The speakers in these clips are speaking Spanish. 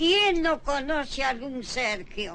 ¿Quién no conoce a algún Sergio?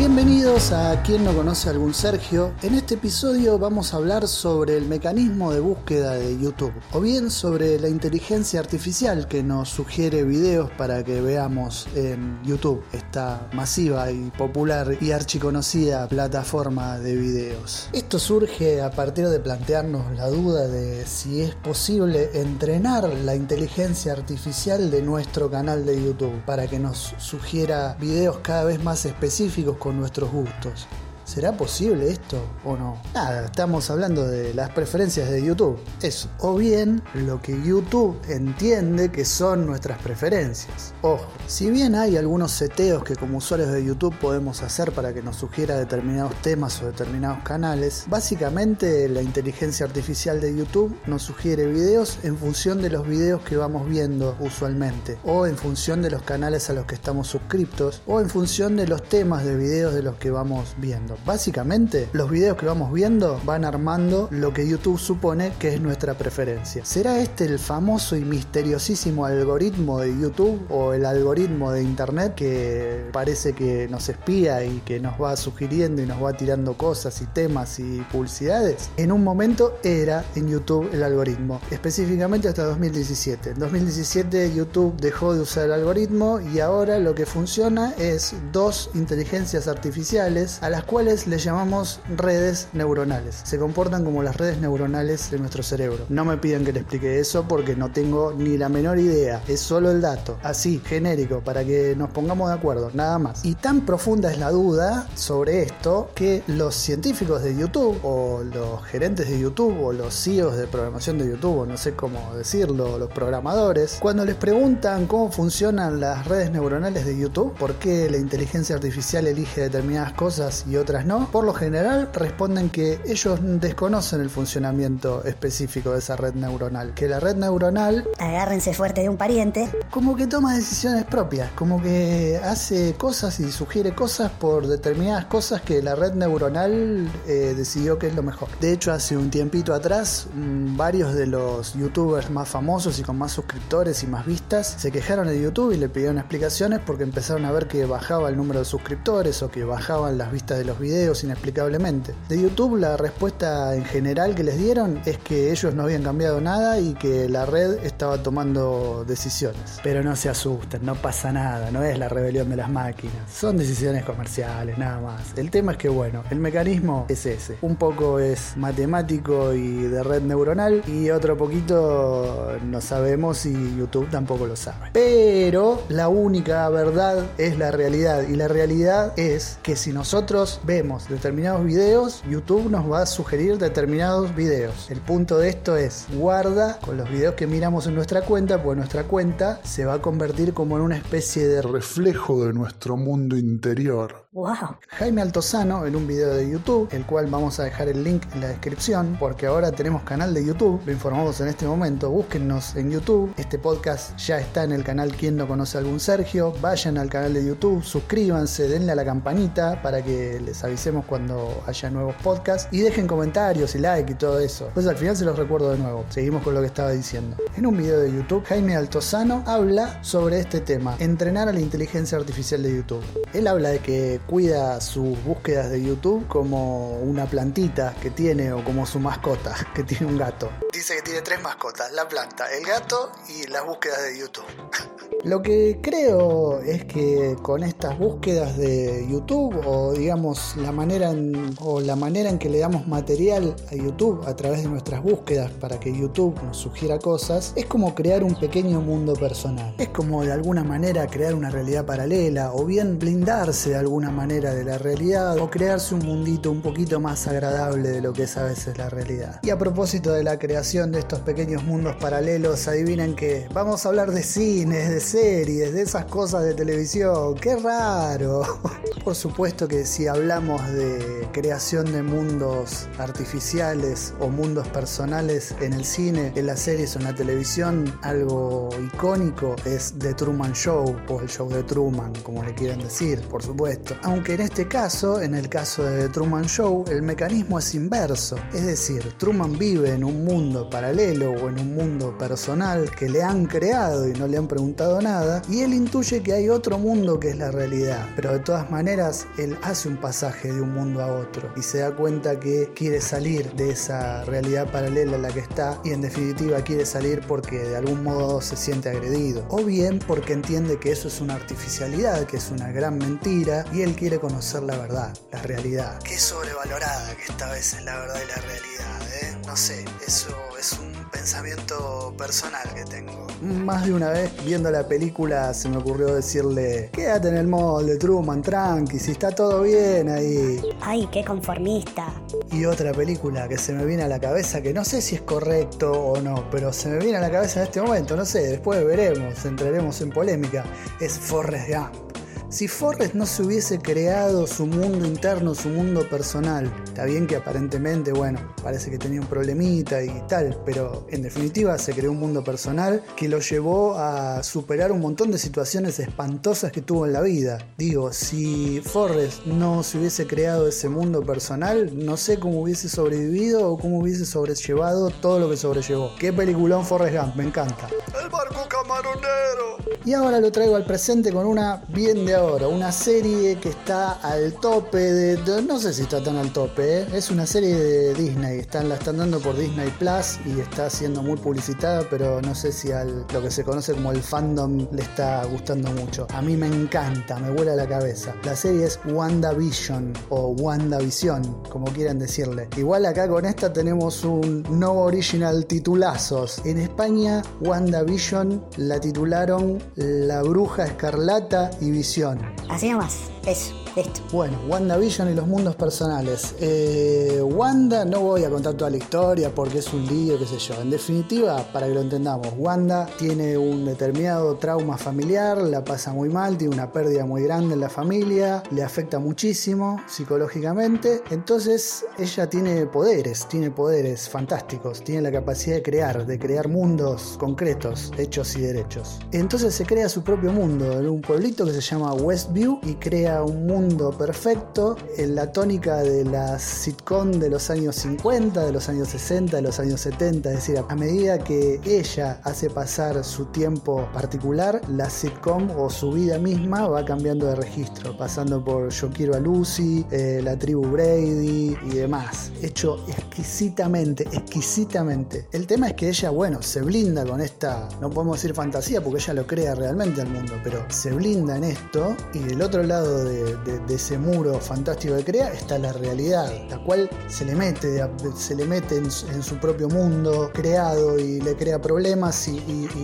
Bienvenidos a Quien no conoce a algún Sergio. En este episodio vamos a hablar sobre el mecanismo de búsqueda de YouTube, o bien sobre la inteligencia artificial que nos sugiere videos para que veamos en YouTube, esta masiva y popular y archiconocida plataforma de videos. Esto surge a partir de plantearnos la duda de si es posible entrenar la inteligencia artificial de nuestro canal de YouTube para que nos sugiera videos cada vez más específicos con nuestros gustos. ¿Será posible esto o no? Nada, estamos hablando de las preferencias de YouTube. Es o bien lo que YouTube entiende que son nuestras preferencias. Ojo, si bien hay algunos seteos que como usuarios de YouTube podemos hacer para que nos sugiera determinados temas o determinados canales, básicamente la inteligencia artificial de YouTube nos sugiere videos en función de los videos que vamos viendo usualmente, o en función de los canales a los que estamos suscriptos, o en función de los temas de videos de los que vamos viendo. Básicamente, los videos que vamos viendo van armando lo que YouTube supone que es nuestra preferencia. ¿Será este el famoso y misteriosísimo algoritmo de YouTube o el algoritmo de Internet que parece que nos espía y que nos va sugiriendo y nos va tirando cosas y temas y publicidades? En un momento era en YouTube el algoritmo, específicamente hasta 2017. En 2017 YouTube dejó de usar el algoritmo y ahora lo que funciona es dos inteligencias artificiales a las cuales le llamamos redes neuronales. Se comportan como las redes neuronales de nuestro cerebro. No me piden que le explique eso porque no tengo ni la menor idea. Es solo el dato, así, genérico, para que nos pongamos de acuerdo, nada más. Y tan profunda es la duda sobre esto que los científicos de YouTube o los gerentes de YouTube o los CEOs de programación de YouTube, o no sé cómo decirlo, los programadores, cuando les preguntan cómo funcionan las redes neuronales de YouTube, por qué la inteligencia artificial elige determinadas cosas y otras no, por lo general responden que ellos desconocen el funcionamiento específico de esa red neuronal. Que la red neuronal... Agárrense fuerte de un pariente. Como que toma decisiones propias, como que hace cosas y sugiere cosas por determinadas cosas que la red neuronal eh, decidió que es lo mejor. De hecho, hace un tiempito atrás, mm, varios de los youtubers más famosos y con más suscriptores y más vistas se quejaron de YouTube y le pidieron explicaciones porque empezaron a ver que bajaba el número de suscriptores o que bajaban las vistas de los videos inexplicablemente. De YouTube la respuesta en general que les dieron es que ellos no habían cambiado nada y que la red estaba tomando decisiones. Pero no se asusten, no pasa nada, no es la rebelión de las máquinas. Son decisiones comerciales, nada más. El tema es que bueno, el mecanismo es ese. Un poco es matemático y de red neuronal y otro poquito no sabemos y YouTube tampoco lo sabe. Pero la única verdad es la realidad y la realidad es que si nosotros vemos determinados videos, YouTube nos va a sugerir determinados videos. El punto de esto es, guarda con los videos que miramos en nuestra cuenta, pues nuestra cuenta se va a convertir como en una especie de reflejo de nuestro mundo interior. Wow. Jaime Altozano en un video de YouTube, el cual vamos a dejar el link en la descripción, porque ahora tenemos canal de YouTube, lo informamos en este momento, búsquennos en YouTube, este podcast ya está en el canal Quien no conoce a algún Sergio, vayan al canal de YouTube, suscríbanse, denle a la campanita para que les avisemos cuando haya nuevos podcasts y dejen comentarios y like y todo eso. Pues al final se los recuerdo de nuevo, seguimos con lo que estaba diciendo. En un video de YouTube, Jaime Altozano habla sobre este tema, entrenar a la inteligencia artificial de YouTube. Él habla de que cuida sus búsquedas de YouTube como una plantita que tiene o como su mascota, que tiene un gato. Dice que tiene tres mascotas, la planta, el gato y las búsquedas de YouTube. Lo que creo es que con estas búsquedas de YouTube o digamos la manera en, o la manera en que le damos material a YouTube a través de nuestras búsquedas para que YouTube nos sugiera cosas es como crear un pequeño mundo personal. Es como de alguna manera crear una realidad paralela o bien blindarse de alguna manera de la realidad o crearse un mundito un poquito más agradable de lo que es a veces la realidad. Y a propósito de la creación de estos pequeños mundos paralelos, adivinen que vamos a hablar de cines, de series, de esas cosas de televisión. ¡Qué raro! Por supuesto que si hablamos de creación de mundos artificiales o mundos personales en el cine, en las series o en la televisión, algo icónico es The Truman Show o el show de Truman, como le quieran decir, por supuesto. Aunque en este caso, en el caso de Truman Show, el mecanismo es inverso. Es decir, Truman vive en un mundo paralelo o en un mundo personal que le han creado y no le han preguntado nada, y él intuye que hay otro mundo que es la realidad. Pero de todas maneras, él hace un pasaje de un mundo a otro y se da cuenta que quiere salir de esa realidad paralela en la que está y en definitiva quiere salir porque de algún modo se siente agredido. O bien porque entiende que eso es una artificialidad, que es una gran mentira y él quiere conocer la verdad, la realidad. Qué sobrevalorada que esta vez es la verdad y la realidad, ¿eh? No sé, eso es un pensamiento personal que tengo. Más de una vez viendo la película se me ocurrió decirle, quédate en el molde, Truman, tranqui, si está todo bien ahí. Ay, qué conformista. Y otra película que se me viene a la cabeza, que no sé si es correcto o no, pero se me viene a la cabeza en este momento, no sé, después veremos, entraremos en polémica, es Forrest Gump. Si Forrest no se hubiese creado su mundo interno, su mundo personal, está bien que aparentemente, bueno, parece que tenía un problemita y tal, pero en definitiva se creó un mundo personal que lo llevó a superar un montón de situaciones espantosas que tuvo en la vida. Digo, si Forrest no se hubiese creado ese mundo personal, no sé cómo hubiese sobrevivido o cómo hubiese sobrellevado todo lo que sobrellevó. Qué peliculón Forrest Gump, me encanta. El barco camaronero. Y ahora lo traigo al presente con una bien de ahora, una serie que está al tope de, no sé si está tan al tope, ¿eh? es una serie de Disney, están, la están dando por Disney Plus y está siendo muy publicitada, pero no sé si al lo que se conoce como el fandom le está gustando mucho. A mí me encanta, me vuela la cabeza. La serie es WandaVision o WandaVision, como quieran decirle. Igual acá con esta tenemos un no original titulazos. En España WandaVision la titularon La Bruja Escarlata y Visión. Así nomás, eso. Listo. Bueno, WandaVision y los mundos personales. Eh, Wanda, no voy a contar toda la historia porque es un lío, qué sé yo. En definitiva, para que lo entendamos, Wanda tiene un determinado trauma familiar, la pasa muy mal, tiene una pérdida muy grande en la familia, le afecta muchísimo psicológicamente. Entonces, ella tiene poderes, tiene poderes fantásticos, tiene la capacidad de crear, de crear mundos concretos, hechos y derechos. Entonces se crea su propio mundo en un pueblito que se llama Westview y crea un mundo perfecto en la tónica de las sitcom de los años 50, de los años 60, de los años 70. Es decir, a medida que ella hace pasar su tiempo particular, la sitcom o su vida misma va cambiando de registro, pasando por Yo quiero a Lucy, eh, la tribu Brady y demás. Hecho exquisitamente, exquisitamente. El tema es que ella, bueno, se blinda con esta, no podemos decir fantasía porque ella lo crea realmente al mundo, pero se blinda en esto y del otro lado de, de, ese muro fantástico que crea está la realidad, la cual se le mete, se le mete en, su propio mundo creado y le crea problemas y,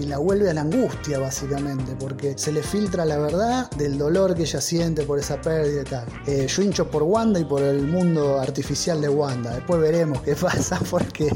la vuelve a la angustia básicamente, porque se le filtra la verdad del dolor que ella siente por esa pérdida y tal. Eh, yo hincho por Wanda y por el mundo artificial de Wanda, después veremos qué pasa porque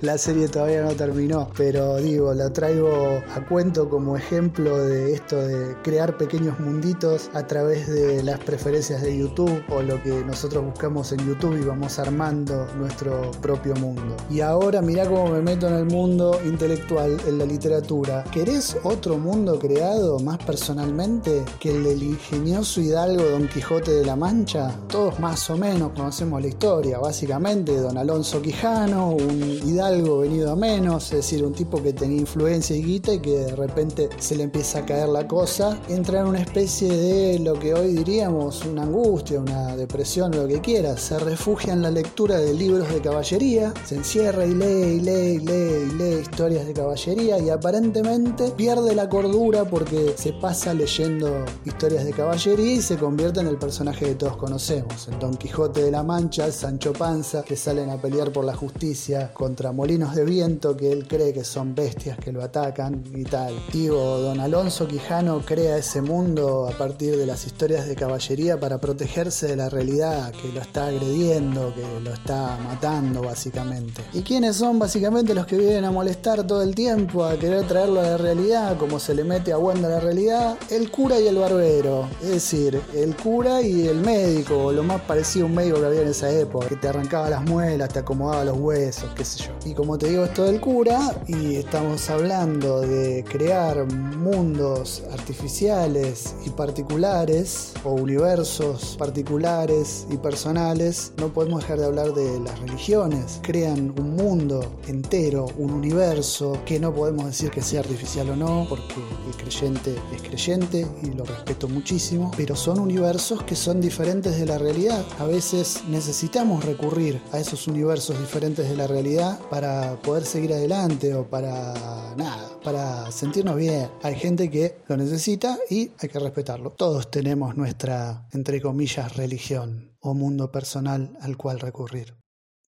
la serie todavía no terminó, pero digo, la traigo a cuento como ejemplo de esto de crear pequeños munditos a través de las preferencias de YouTube o lo que nosotros buscamos en YouTube y vamos armando nuestro propio mundo. Y ahora mirá cómo me meto en el mundo intelectual, en la literatura. ¿Querés otro mundo creado más personalmente que el del ingenioso hidalgo Don Quijote de la Mancha? Todos más o menos conocemos la historia, básicamente Don Alonso Quijano, un hidalgo venido a menos, es decir, un tipo que tenía influencia y guita y que de repente se le empieza a caer la cosa, entra en una especie de lo que hoy diríamos una angustia, una depresión, lo que quiera, se refugia en la lectura de libros de caballería, se encierra y lee y lee y lee y lee historias de caballería y aparentemente pierde la cordura porque se pasa leyendo historias de caballería y se convierte en el personaje que todos conocemos, el Don Quijote de la Mancha, Sancho Panza, que salen a pelear por la justicia contra molinos de viento que él cree que son bestias que lo atacan y tal. Digo, Don Alonso Quijano crea ese mundo a partir de las historias de caballería para protegerse de la realidad que lo está agrediendo, que lo está matando básicamente. ¿Y quiénes son básicamente los que vienen a molestar todo el tiempo, a querer traerlo a la realidad, como se le mete a Wanda la realidad? El cura y el barbero, es decir, el cura y el médico, lo más parecido a un médico que había en esa época, que te arrancaba las muelas, te acomodaba los huesos, qué sé yo. Y como te digo, esto del cura, y estamos hablando de crear mundos artificiales y particulares, o universos universos particulares y personales, no podemos dejar de hablar de las religiones. Crean un mundo entero, un universo que no podemos decir que sea artificial o no, porque el creyente es creyente y lo respeto muchísimo, pero son universos que son diferentes de la realidad. A veces necesitamos recurrir a esos universos diferentes de la realidad para poder seguir adelante o para nada, para sentirnos bien. Hay gente que lo necesita y hay que respetarlo. Todos tenemos nuestra, entre comillas, religión o mundo personal al cual recurrir.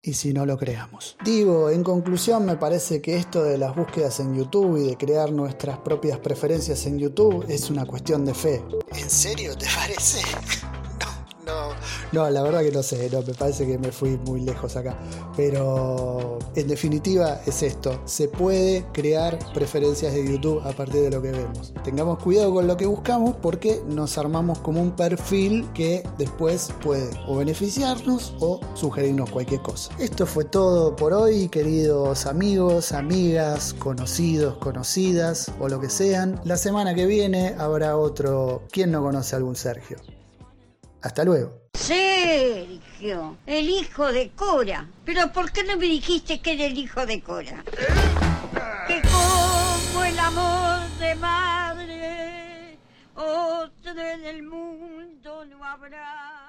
Y si no lo creamos. Digo, en conclusión, me parece que esto de las búsquedas en YouTube y de crear nuestras propias preferencias en YouTube es una cuestión de fe. ¿En serio te parece? No, la verdad que no sé, no, me parece que me fui muy lejos acá. Pero en definitiva es esto, se puede crear preferencias de YouTube a partir de lo que vemos. Tengamos cuidado con lo que buscamos porque nos armamos como un perfil que después puede o beneficiarnos o sugerirnos cualquier cosa. Esto fue todo por hoy, queridos amigos, amigas, conocidos, conocidas o lo que sean. La semana que viene habrá otro ¿Quién no conoce a algún Sergio? Hasta luego. Sergio, el hijo de Cora. Pero ¿por qué no me dijiste que era el hijo de Cora? Que como el amor de madre, otro en el mundo no habrá.